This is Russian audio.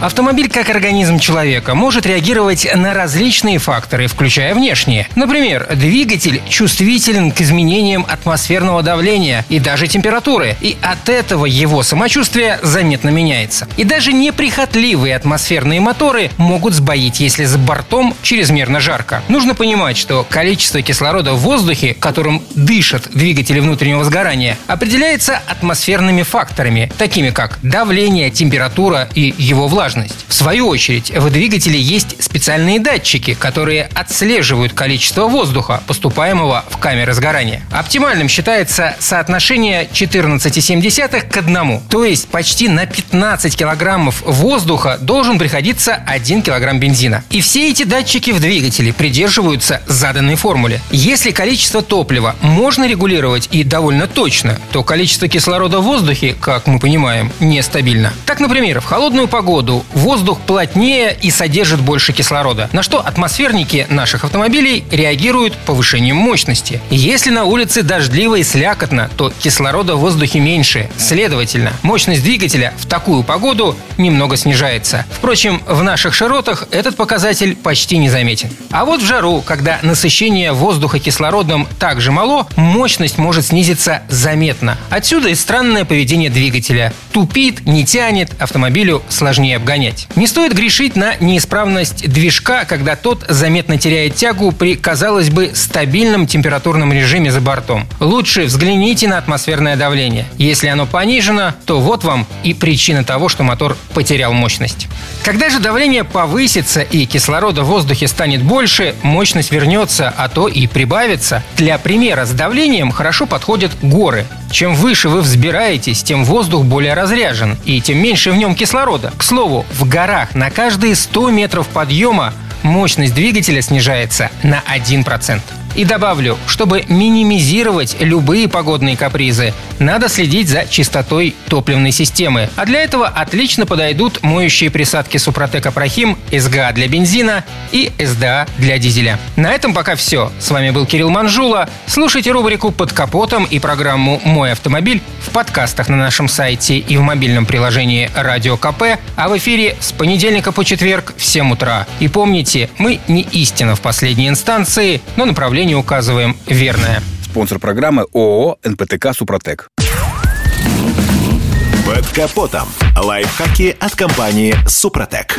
Автомобиль, как организм человека, может реагировать на различные факторы, включая внешние. Например, двигатель чувствителен к изменениям атмосферного давления и даже температуры, и от этого его самочувствие заметно меняется. И даже неприхотливые атмосферные моторы могут сбоить, если за бортом чрезмерно жарко. Нужно понимать, что количество кислорода в воздухе, которым дышат двигатели внутреннего сгорания, определяется атмосферными факторами, такими как давление, температура и его влажность влажность. В свою очередь, в двигателе есть специальные датчики, которые отслеживают количество воздуха, поступаемого в камеры сгорания. Оптимальным считается соотношение 14,7 к 1, то есть почти на 15 килограммов воздуха должен приходиться 1 килограмм бензина. И все эти датчики в двигателе придерживаются заданной формуле. Если количество топлива можно регулировать и довольно точно, то количество кислорода в воздухе, как мы понимаем, нестабильно. Так, например, в холодную погоду воздух плотнее и содержит больше кислорода, на что атмосферники наших автомобилей реагируют повышением мощности. Если на улице дождливо и слякотно, то кислорода в воздухе меньше. Следовательно, мощность двигателя в такую погоду немного снижается. Впрочем, в наших широтах этот показатель почти не заметен. А вот в жару, когда насыщение воздуха кислородом также мало, мощность может снизиться заметно. Отсюда и странное поведение двигателя. Тупит, не тянет, автомобилю сложнее обгонять. Не стоит грешить на неисправность движка, когда тот заметно теряет тягу при, казалось бы, стабильном температурном режиме за бортом. Лучше взгляните на атмосферное давление. Если оно понижено, то вот вам и причина того, что мотор потерял мощность. Когда же давление повысится и кислорода в воздухе станет больше, мощность вернется, а то и прибавится. Для примера с давлением хорошо подходят горы. Чем выше вы взбираетесь, тем воздух более разряжен, и тем меньше в нем кислорода. К слову, в горах на каждые 100 метров подъема мощность двигателя снижается на 1%. И добавлю, чтобы минимизировать любые погодные капризы, надо следить за чистотой топливной системы. А для этого отлично подойдут моющие присадки Супротек Апрахим, СГА для бензина и СДА для дизеля. На этом пока все. С вами был Кирилл Манжула. Слушайте рубрику «Под капотом» и программу «Мой автомобиль» в подкастах на нашем сайте и в мобильном приложении «Радио КП», а в эфире с понедельника по четверг в 7 утра. И помните, мы не истина в последней инстанции, но направление не указываем верное. Спонсор программы ООО «НПТК Супротек». Под капотом. Лайфхаки от компании «Супротек».